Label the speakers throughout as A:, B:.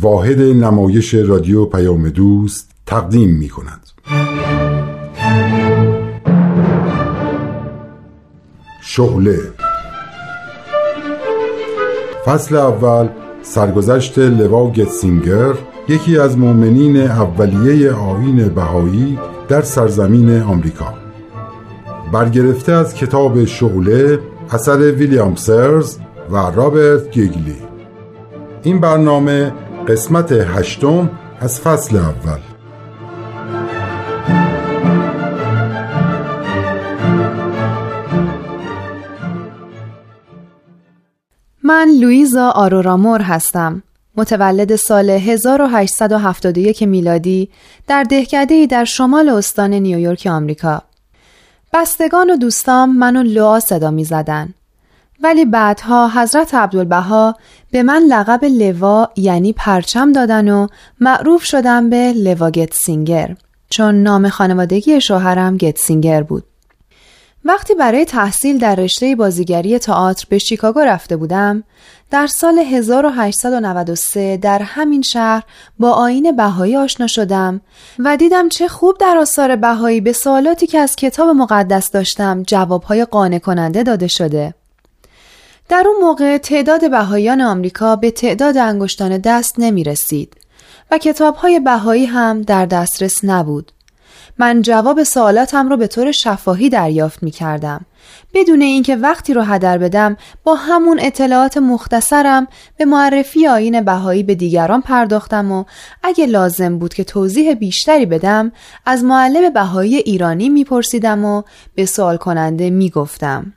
A: واحد نمایش رادیو پیام دوست تقدیم می کند. شعله فصل اول سرگذشت لوا گتسینگر یکی از مؤمنین اولیه آین بهایی در سرزمین آمریکا برگرفته از کتاب شعله اثر ویلیام سرز و رابرت گیگلی این برنامه قسمت هشتم از فصل اول
B: من لویزا آرورامور هستم. متولد سال 1871 میلادی در دهکده‌ای در شمال استان نیویورک آمریکا. بستگان و دوستام منو لوا صدا می زدن. ولی بعدها حضرت عبدالبها به من لقب لوا یعنی پرچم دادن و معروف شدم به لوا گتسینگر چون نام خانوادگی شوهرم گتسینگر بود. وقتی برای تحصیل در رشته بازیگری تئاتر به شیکاگو رفته بودم در سال 1893 در همین شهر با آین بهایی آشنا شدم و دیدم چه خوب در آثار بهایی به سوالاتی که از کتاب مقدس داشتم جوابهای قانع کننده داده شده. در اون موقع تعداد بهاییان آمریکا به تعداد انگشتان دست نمی رسید و کتابهای بهایی هم در دسترس نبود. من جواب سوالاتم رو به طور شفاهی دریافت می کردم بدون اینکه وقتی رو هدر بدم با همون اطلاعات مختصرم به معرفی آین بهایی به دیگران پرداختم و اگه لازم بود که توضیح بیشتری بدم از معلم بهایی ایرانی میپرسیدم و به سوال کننده می‌گفتم.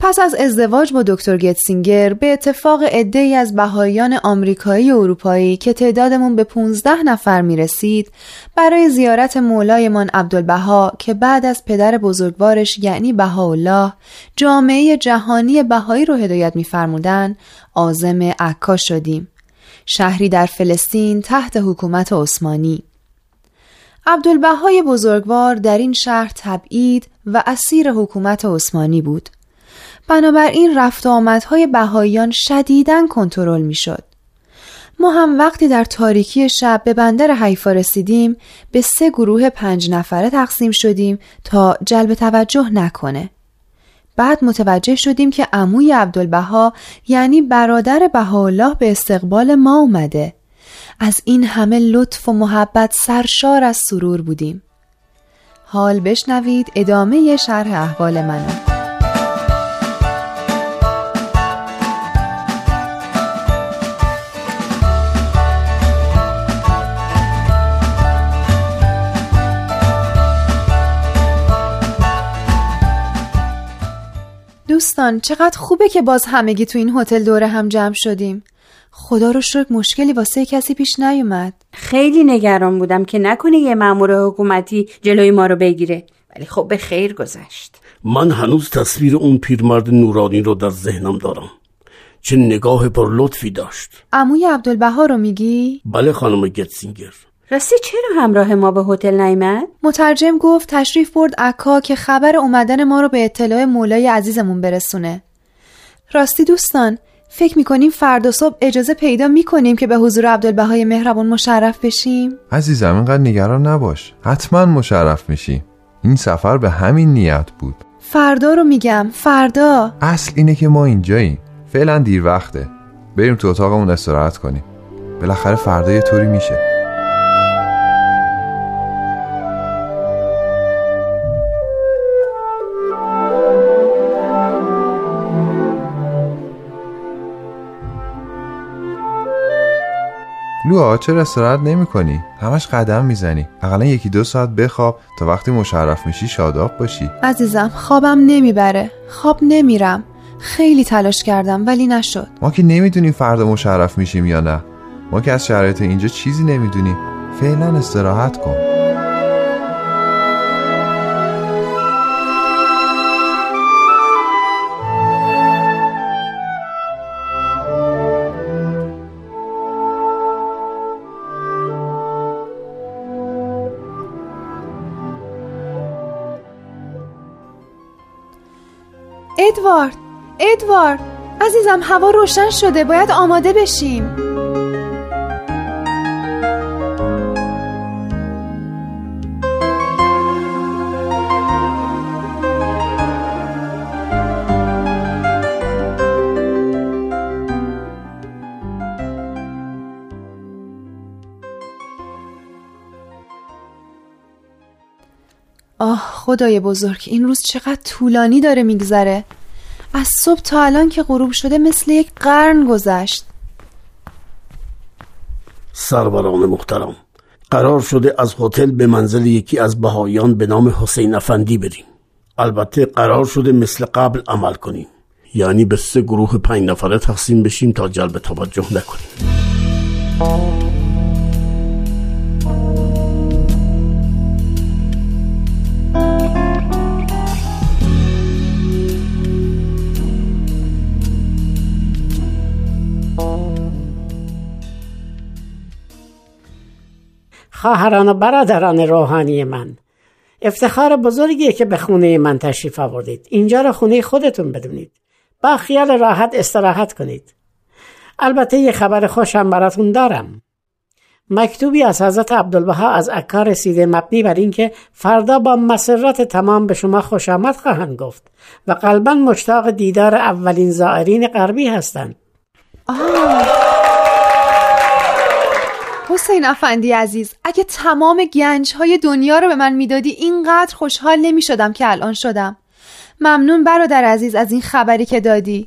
B: پس از ازدواج با دکتر گتسینگر به اتفاق ای از بهاییان آمریکایی و اروپایی که تعدادمون به 15 نفر می رسید برای زیارت مولایمان عبدالبها که بعد از پدر بزرگوارش یعنی بهاءالله جامعه جهانی بهایی رو هدایت میفرمودن عازم عکا شدیم. شهری در فلسطین تحت حکومت عثمانی. عبدالبهای بزرگوار در این شهر تبعید و اسیر حکومت عثمانی بود. بنابراین رفت آمدهای بهاییان شدیداً کنترل می‌شد. ما هم وقتی در تاریکی شب به بندر حیفا رسیدیم به سه گروه پنج نفره تقسیم شدیم تا جلب توجه نکنه. بعد متوجه شدیم که عموی عبدالبها یعنی برادر بهاءالله به استقبال ما اومده. از این همه لطف و محبت سرشار از سرور بودیم. حال بشنوید ادامه شرح احوال منو. دوستان چقدر خوبه که باز همگی تو این هتل دوره هم جمع شدیم. خدا رو شکر مشکلی واسه کسی پیش نیومد.
C: خیلی نگران بودم که نکنه یه مأمور حکومتی جلوی ما رو بگیره. ولی خب به خیر گذشت.
D: من هنوز تصویر اون پیرمرد نورانی رو در ذهنم دارم. چه نگاه پر لطفی داشت.
B: عموی عبدالبها رو میگی؟
D: بله خانم گتسینگر.
C: راستی چرا همراه ما به هتل نیامد
B: مترجم گفت تشریف برد عکا که خبر اومدن ما رو به اطلاع مولای عزیزمون برسونه. راستی دوستان فکر می‌کنیم فردا صبح اجازه پیدا می‌کنیم که به حضور عبدالبهای مهربون مشرف بشیم؟
E: عزیزم اینقدر نگران نباش. حتما مشرف میشیم این سفر به همین نیت بود.
B: فردا رو میگم فردا.
E: اصل اینه که ما اینجاییم. فعلا دیر وقته. بریم تو اتاقمون استراحت کنیم. بالاخره فردا یه طوری میشه. لوها چرا استراحت نمی کنی؟ همش قدم می‌زنی. اقلا یکی دو ساعت بخواب تا وقتی مشرف میشی شاداب باشی.
B: عزیزم خوابم نمی‌بره. خواب نمیرم. خیلی تلاش کردم ولی نشد.
E: ما که نمی‌دونیم فردا مشرف میشیم یا نه. ما که از شرایط اینجا چیزی نمی‌دونیم. فعلا استراحت کن.
B: ادوارد ادوارد عزیزم هوا روشن شده باید آماده بشیم. خدای بزرگ این روز چقدر طولانی داره میگذره. از صبح تا الان که غروب شده مثل یک قرن گذشت.
D: سروران محترم قرار شده از هتل به منزل یکی از بهایان به نام حسین افندی بریم. البته قرار شده مثل قبل عمل کنیم. یعنی به سه گروه پنج نفره تقسیم بشیم تا جلب توجه نکنیم.
F: خواهران و برادران روحانی من. افتخار بزرگیه که به خونه من تشریف آوردید. اینجا را خونه خودتون بدونید. با خیال راحت استراحت کنید. البته یه خبر خوشم براتون دارم. مکتوبی از حضرت عبدالبها از عکا رسیده مبنی بر اینکه فردا با مسرت تمام به شما خوش آمد خواهند گفت و قلبا مشتاق دیدار اولین زائرین غربی هستند.
B: حسین افندی عزیز اگه تمام گنج های دنیا رو به من می‌دادی اینقدر خوشحال نمی شدم که الان شدم. ممنون برادر عزیز از این خبری که دادی.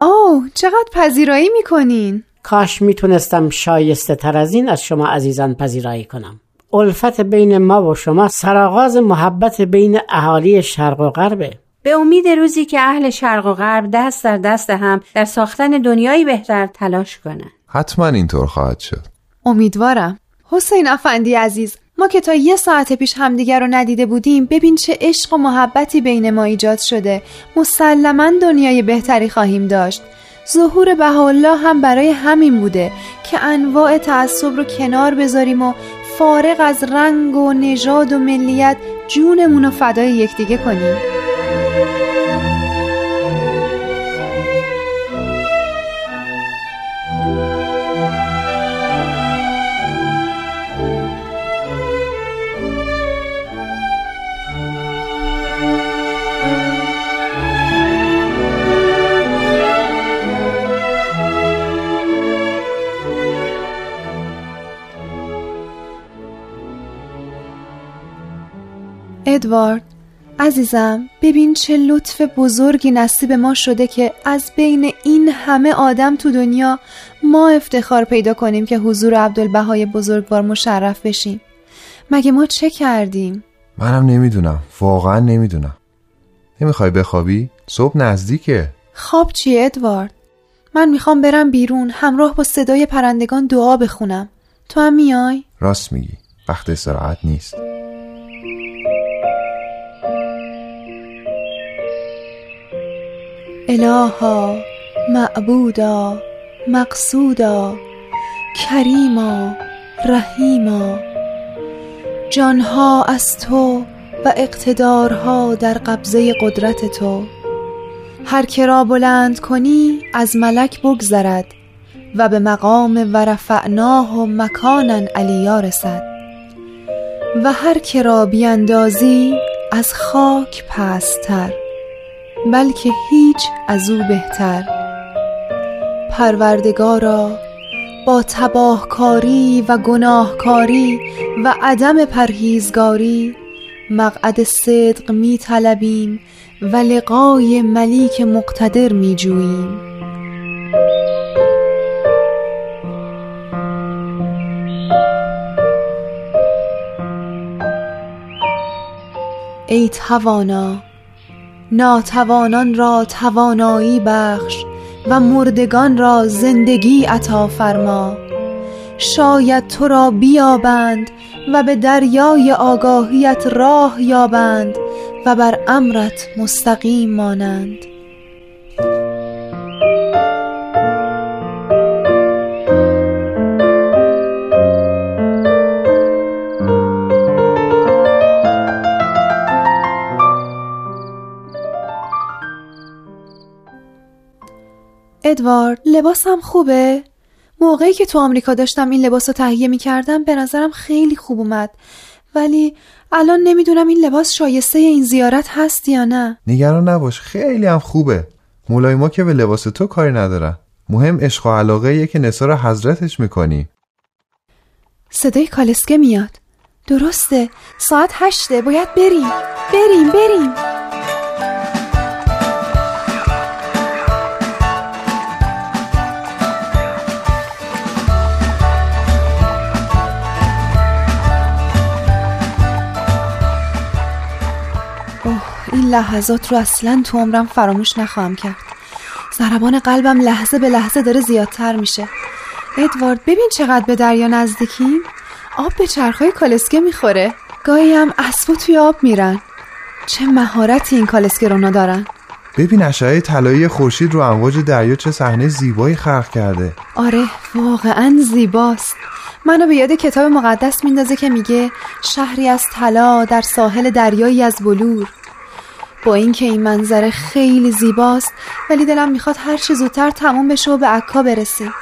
B: اوه چقدر پذیرایی می‌کنین؟
F: کاش می‌تونستم شایسته تر از این از شما عزیزان پذیرایی کنم. الفت بین ما و شما سرآغاز محبت بین اهالی شرق و غربه.
C: به امید روزی که اهل شرق و غرب دست در دست هم در ساختن دنیایی بهتر تلاش کنند.
E: حتما اینطور خواهد شد.
B: امیدوارم. حسین افندی عزیز ما که تا یه ساعت پیش همدیگر رو ندیده بودیم ببین چه عشق و محبتی بین ما ایجاد شده. مسلما دنیای بهتری خواهیم داشت. ظهور بهاءالله هم برای همین بوده که انواع تعصب رو کنار بذاریم و فارغ از رنگ و نژاد و ملیت جونمون رو فدای یکدیگه کنیم. ادوارد عزیزم ببین چه لطف بزرگی نصیب ما شده که از بین این همه آدم تو دنیا ما افتخار پیدا کنیم که حضور عبدالبهای بزرگوار مشرف بشیم مگه ما چه کردیم؟
E: منم نمی‌دونم واقعا نمی‌دونم نمی‌خوای بخوابی؟ صبح نزدیکه
B: خواب چیه ادوارد؟ من می‌خوام برم بیرون همراه با صدای پرندگان دعا بخونم تو هم میای؟
E: راست میگی وقت استراحت نیست
B: الها معبودا مقصودا کریما رحیما. جانها از تو و اقتدارها در قبضه قدرت تو. هر که را بلند کنی از ملک بگذرد و به مقام ورفعناه و مکانا علیا رسد. و هر که را بیاندازی از خاک پستر بلکه هیچ از او بهتر. پروردگارا با تباهکاری و گناهکاری و عدم پرهیزگاری مقعد صدق می طلبیم و لقای ملیک مقتدر می جوییم ای توانا ناتوانان را توانایی بخش و مردگان را زندگی عطا فرما. شاید تو را بیابند و به دریای آگاهیت راه یابند و بر امرت مستقیم مانند. ادوارد لباسم خوبه؟ موقعی که تو آمریکا داشتم این لباس رو تهیه می کردم به نظرم خیلی خوب اومد. ولی الان نمی‌دونم این لباس شایسته این زیارت هست یا نه.
E: نگران نباش خیلی هم خوبه. مولای ما که به لباس تو کاری ندارن. مهم عشق و علاقه که نثار حضرتش می‌کنی.
B: صدای کالسکه میاد. درسته. ساعت هشته. باید بریم. بریم بریم. این لحظات رو اصلا تو عمرم فراموش نخواهم کرد. ضربان قلبم لحظه به لحظه داره زیادتر میشه. ادوارد ببین چقدر به دریا نزدیکیم. آب به چرخهای کالسکه می‌خوره. گاهی هم اسبا توی آب میرن. چه مهارتی این کالسکرونا دارن.
E: ببین اشعه طلایی خورشید رو امواج دریا چه صحنه زیبایی خلق کرده.
B: آره واقعا زیباست. منو به یاد کتاب مقدس میندازه که میگه شهری از طلا در ساحل دریایی از بلور. با اینکه این منظره خیلی زیباست ولی دلم می‌خواد هر چه زودتر تموم بشه و به عکا برسیم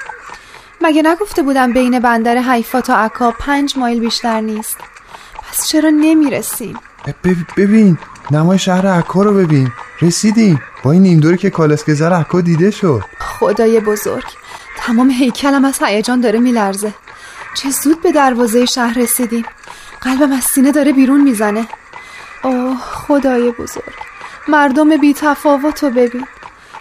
B: مگه نگفته بودم بین بندر حیفا تا عکا پنج مایل بیشتر نیست؟ پس چرا نمی‌رسیم؟
E: بب- ببین نمای شهر عکا رو ببین. رسیدیم. با این نیم دوری که کالسکزر عکا دیده شد.
B: خدای بزرگ. تمام هیکلم از هیجان داره میلرزه. چه زود به دروازه شهر رسیدیم. قلبم از سینه داره بیرون می‌زنه. اوه خدای بزرگ. مردم بی تفاوت رو ببین.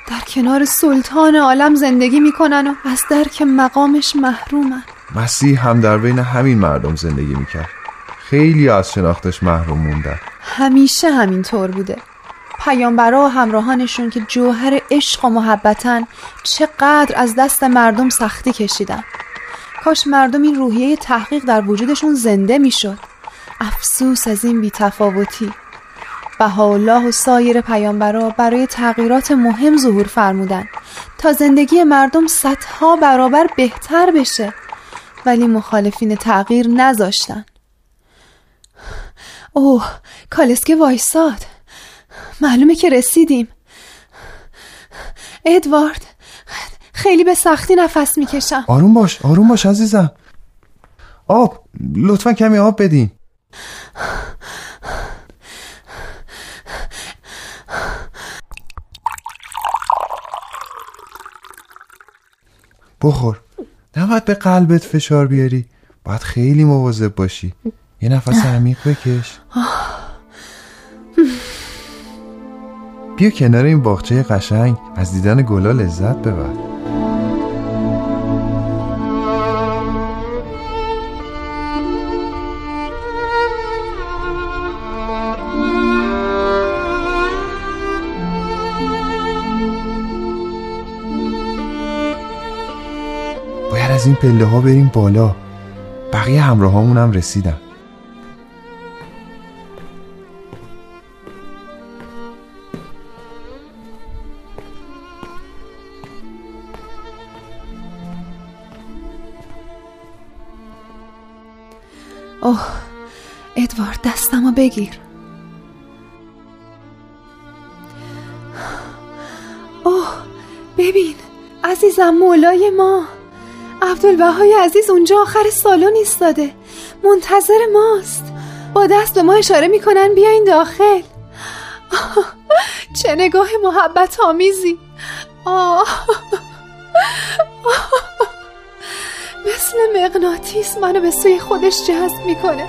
B: در کنار سلطان عالم زندگی می‌کنن و از درک مقامش محرومن.
E: مسیح هم در بین همین مردم زندگی می‌کرد. خیلی از شناختش محروم موندن.
B: همیشه همینطور بوده. پیامبرا و همراهانشون که جوهر عشق و محبتن چقدر از دست مردم سختی کشیدن. کاش مردم این روحیه تحقیق در وجودشون زنده می‌شد. افسوس از این بیتفاوتی. بهاءالله و سایر پیامبرا برای تغییرات مهم ظهور فرمودن تا زندگی مردم صدها برابر بهتر بشه ولی مخالفین تغییر نذاشتن اوه کالسکه وایساد. معلومه که رسیدیم. ادوارد خیلی به سختی نفس می‌کشم.
E: آروم باش آروم باش عزیزم. آب لطفا کمی آب بدین. بخور. نباید به قلبت فشار بیاری. باید خیلی مواظب باشی. یه نفس عمیق بکش. بیا کنار این باغچه قشنگ. از دیدن گلا لذت ببر. از این پله ها بریم بالا. بقیه همراه هم رسیدن.
B: اوه ادوارد دستمو بگیر. اوه ببین عزیزم مولای ما. عبدالبهای عزیز اونجا آخر سالن ایستاده. منتظر ماست. با دست به ما اشاره می‌کنن بیاین داخل. آه، چه نگاه محبت آمیزی. آه. مثل مغناطیس منو به سوی خودش جذب می‌کنه.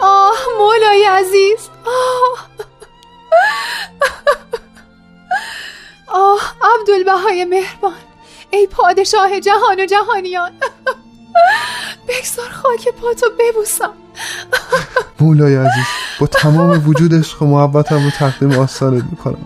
B: آه مولای عزیز. آه. آه عبدالبهای مهربان. ای پادشاه جهان و جهانیان. بگذار خاک پاتو ببوسم.
E: مولای عزیز با تمام وجود عشق و محبتم رو تقدیم آستانت می‌کنم.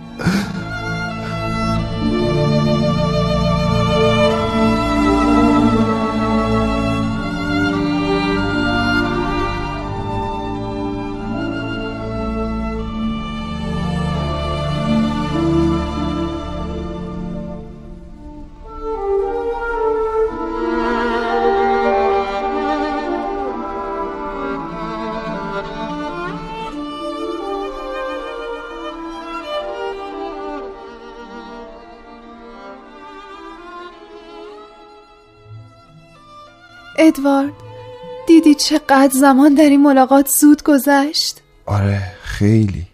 B: ادوارد دیدی چقدر زمان در این ملاقات زود گذشت؟
E: آره خیلی.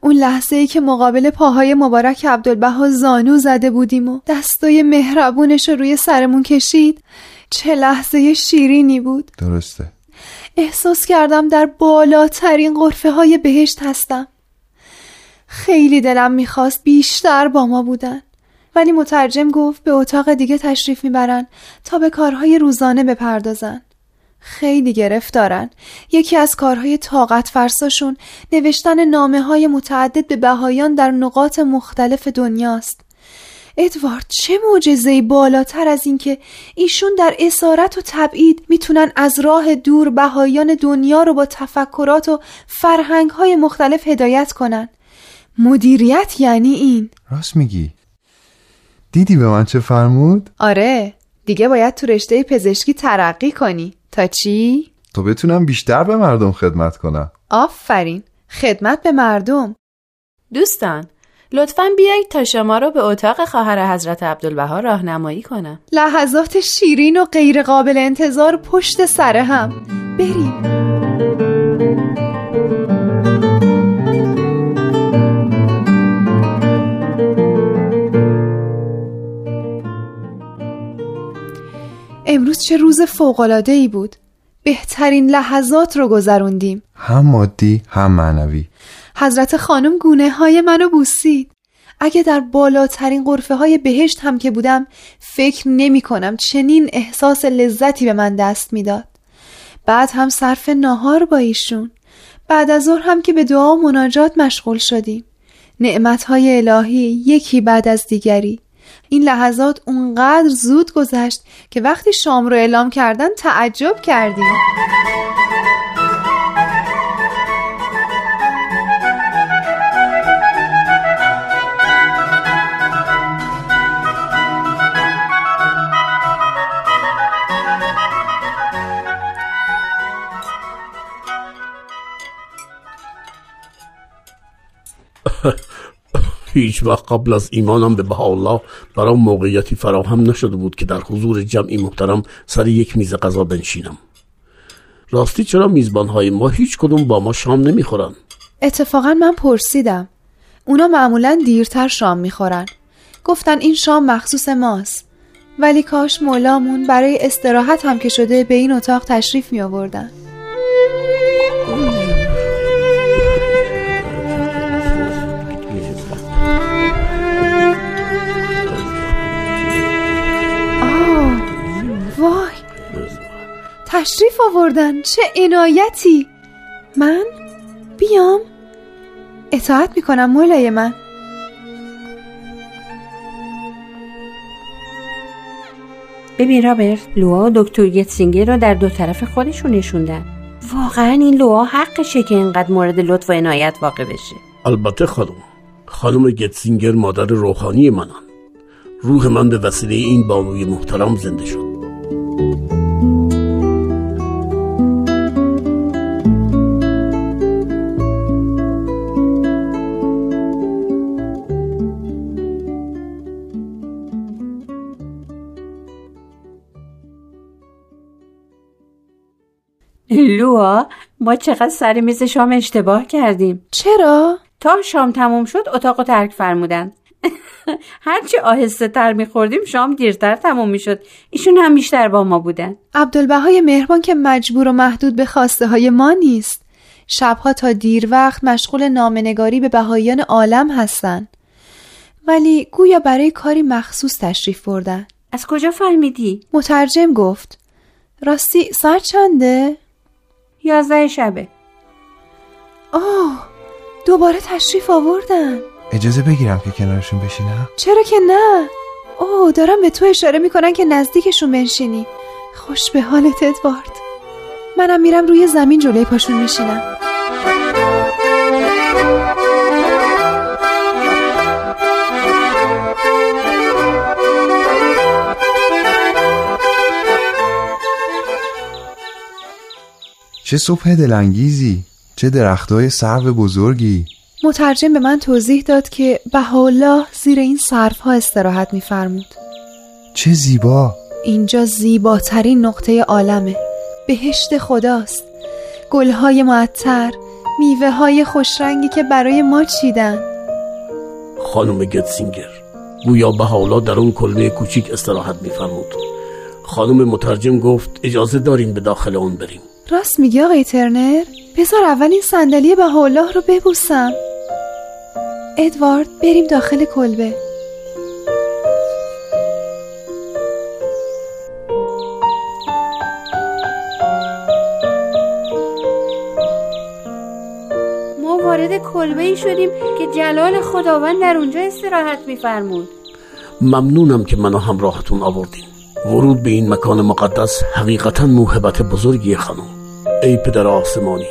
B: اون لحظه ای که مقابل پاهای مبارک عبدالبها زانو زده بودیم و دستای مهربونش رو روی سرمون کشید چه لحظه شیرینی بود.
E: درسته.
B: احساس کردم در بالاترین غرفه های بهشت هستم. خیلی دلم می‌خواست بیشتر با ما بودن. ولی مترجم گفت به اتاق دیگه تشریف می‌برن تا به کارهای روزانه بپردازن. خیلی گرفتارن. یکی از کارهای طاقت فرساشون نوشتن نامه های متعدد به بهایان در نقاط مختلف دنیاست. ادوارد چه معجزه‌ای بالاتر از اینکه ایشون در اسارت و تبعید می‌تونن از راه دور بهایان دنیا رو با تفکرات و فرهنگ های مختلف هدایت کنن. مدیریت یعنی این.
E: راست میگی. دیدی به من چه فرمود؟
B: آره دیگه باید تو رشته پزشکی ترقی کنی. تا چی؟
E: تو بتونم بیشتر به مردم خدمت کنم.
B: آفرین خدمت به مردم.
G: دوستان لطفا بیایید تا شما رو به اتاق خواهر حضرت عبدالبها راهنمایی کنم.
B: لحظات شیرین و غیر قابل انتظار پشت سر هم. بریم. امروز چه روز فوقلاده ای بود. بهترین لحظات رو گذروندیم.
E: هم مادی هم معنوی.
B: حضرت خانم گونه های منو بوسید. اگه در بالاترین قرفه های بهشت هم که بودم فکر نمی کنم چنین احساس لذتی به من دست می‌داد. بعد هم صرف ناهار با ایشون. بعد از ظهر هم که به دعا و مناجات مشغول شدیم. نعمت های الهی یکی بعد از دیگری. این لحظات اونقدر زود گذشت که وقتی شام رو اعلام کردن تعجب کردیم.
D: هیچ وقت قبل از ایمانم به الله برام موقعیتی فراهم نشده بود که در حضور جمعی محترم سر یک میز غذا بنشینم. راستی چرا میزبانهای ما هیچ کدوم با ما شام نمی‌خورن؟
B: اتفاقا من پرسیدم. اونا معمولا دیرتر شام می‌خورن. گفتن این شام مخصوص ماست. ولی کاش مولامون برای استراحت هم که شده به این اتاق تشریف می آوردن آوردن. چه عنایتی. من بیام. اطاعت می‌کنم مولای من.
C: ببین رابرت لوا و دکتر گتسینگر رو در دو طرف خودشون نشوندن. واقعا این لوا حقشه که اینقدر مورد لطف و عنایت واقع بشه.
D: البته خانم. خانم گتسینگر مادر روحانی منن. روح من به وسیله این بانوی محترم زنده شد.
C: لوا ما چقدر سر میز شام اشتباه کردیم.
B: چرا؟
C: تا شام تموم شد اتاق ترک فرمودن. هرچی آهسته تر میخوردیم شام دیرتر تموم می‌شد. ایشون هم بیشتر با ما بودن.
B: عبدالبهای مهربان که مجبور و محدود به خواسته های ما نیست. شبها تا دیر وقت مشغول نامنگاری به بهاییان عالم هستن. ولی گویا برای کاری مخصوص تشریف بردن.
C: از کجا فهمیدی؟
B: مترجم گفت راستی ساعت چنده؟
C: یازده شبه.
B: آه دوباره تشریف آوردن.
E: اجازه بگیرم که کنارشون بشینم؟
B: چرا که نه؟ اوه دارم به تو اشاره می‌کنن که نزدیکشون بنشینی. خوش به حالت ادوارد منم میرم روی زمین جلوی پاشون میشینم.
E: چه صبح دلانگیزی چه درختای سرو بزرگی.
B: مترجم به من توضیح داد که بهاءالله زیر این ها استراحت میفرمود.
E: چه زیبا.
B: اینجا زیباترین نقطه عالمه. بهشت خداست. گلهای معطر میوه های خوشرنگی که برای ما چیدن.
D: خانم گتسینگر گویا به حالا در اون کلبه کوچیک استراحت میفرمود. خانم مترجم گفت اجازه داریم به داخل اون بریم.
B: راست میگی آقای ترنر؟ بذار اول این صندلی به الله رو ببوسم. ادوارد بریم داخل کلبه.
C: ما وارد کلبه ای شدیم که جلال خداوند در اونجا استراحت میفرمود.
D: ممنونم که منو همراهتون آوردین. ورود به این مکان مقدس حقیقتا موهبت بزرگی خانم. ای پدر آسمانی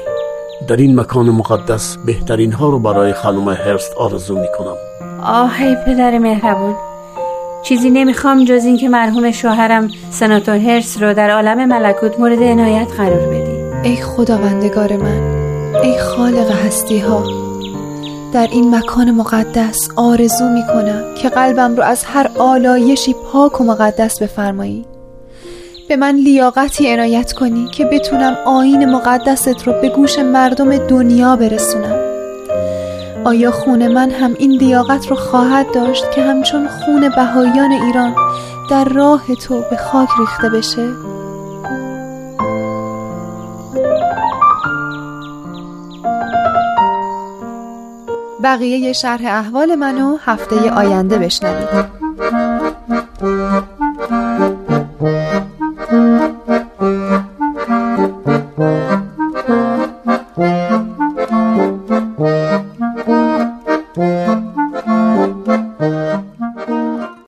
D: در این مکان مقدس بهترین ها رو برای خانم هرست آرزو می‌کنم.
C: آه ای پدر مهربون چیزی نمی‌خوام جز این که مرحوم شوهرم سناتور هرس رو در عالم ملکوت مورد عنایت قرار بدی.
B: ای خداوندگار من ای خالق هستی ها در این مکان مقدس آرزو می کنم که قلبم رو از هر آلایشی پاک و مقدس بفرمایی. به من لیاقتی عنایت کنی که بتونم آین مقدست رو به گوش مردم دنیا برسونم آیا خون من هم این لیاقت رو خواهد داشت که همچون خون بهایان ایران در راه تو به خاک ریخته بشه؟ بقیه شرح احوال منو هفته آینده بشنوید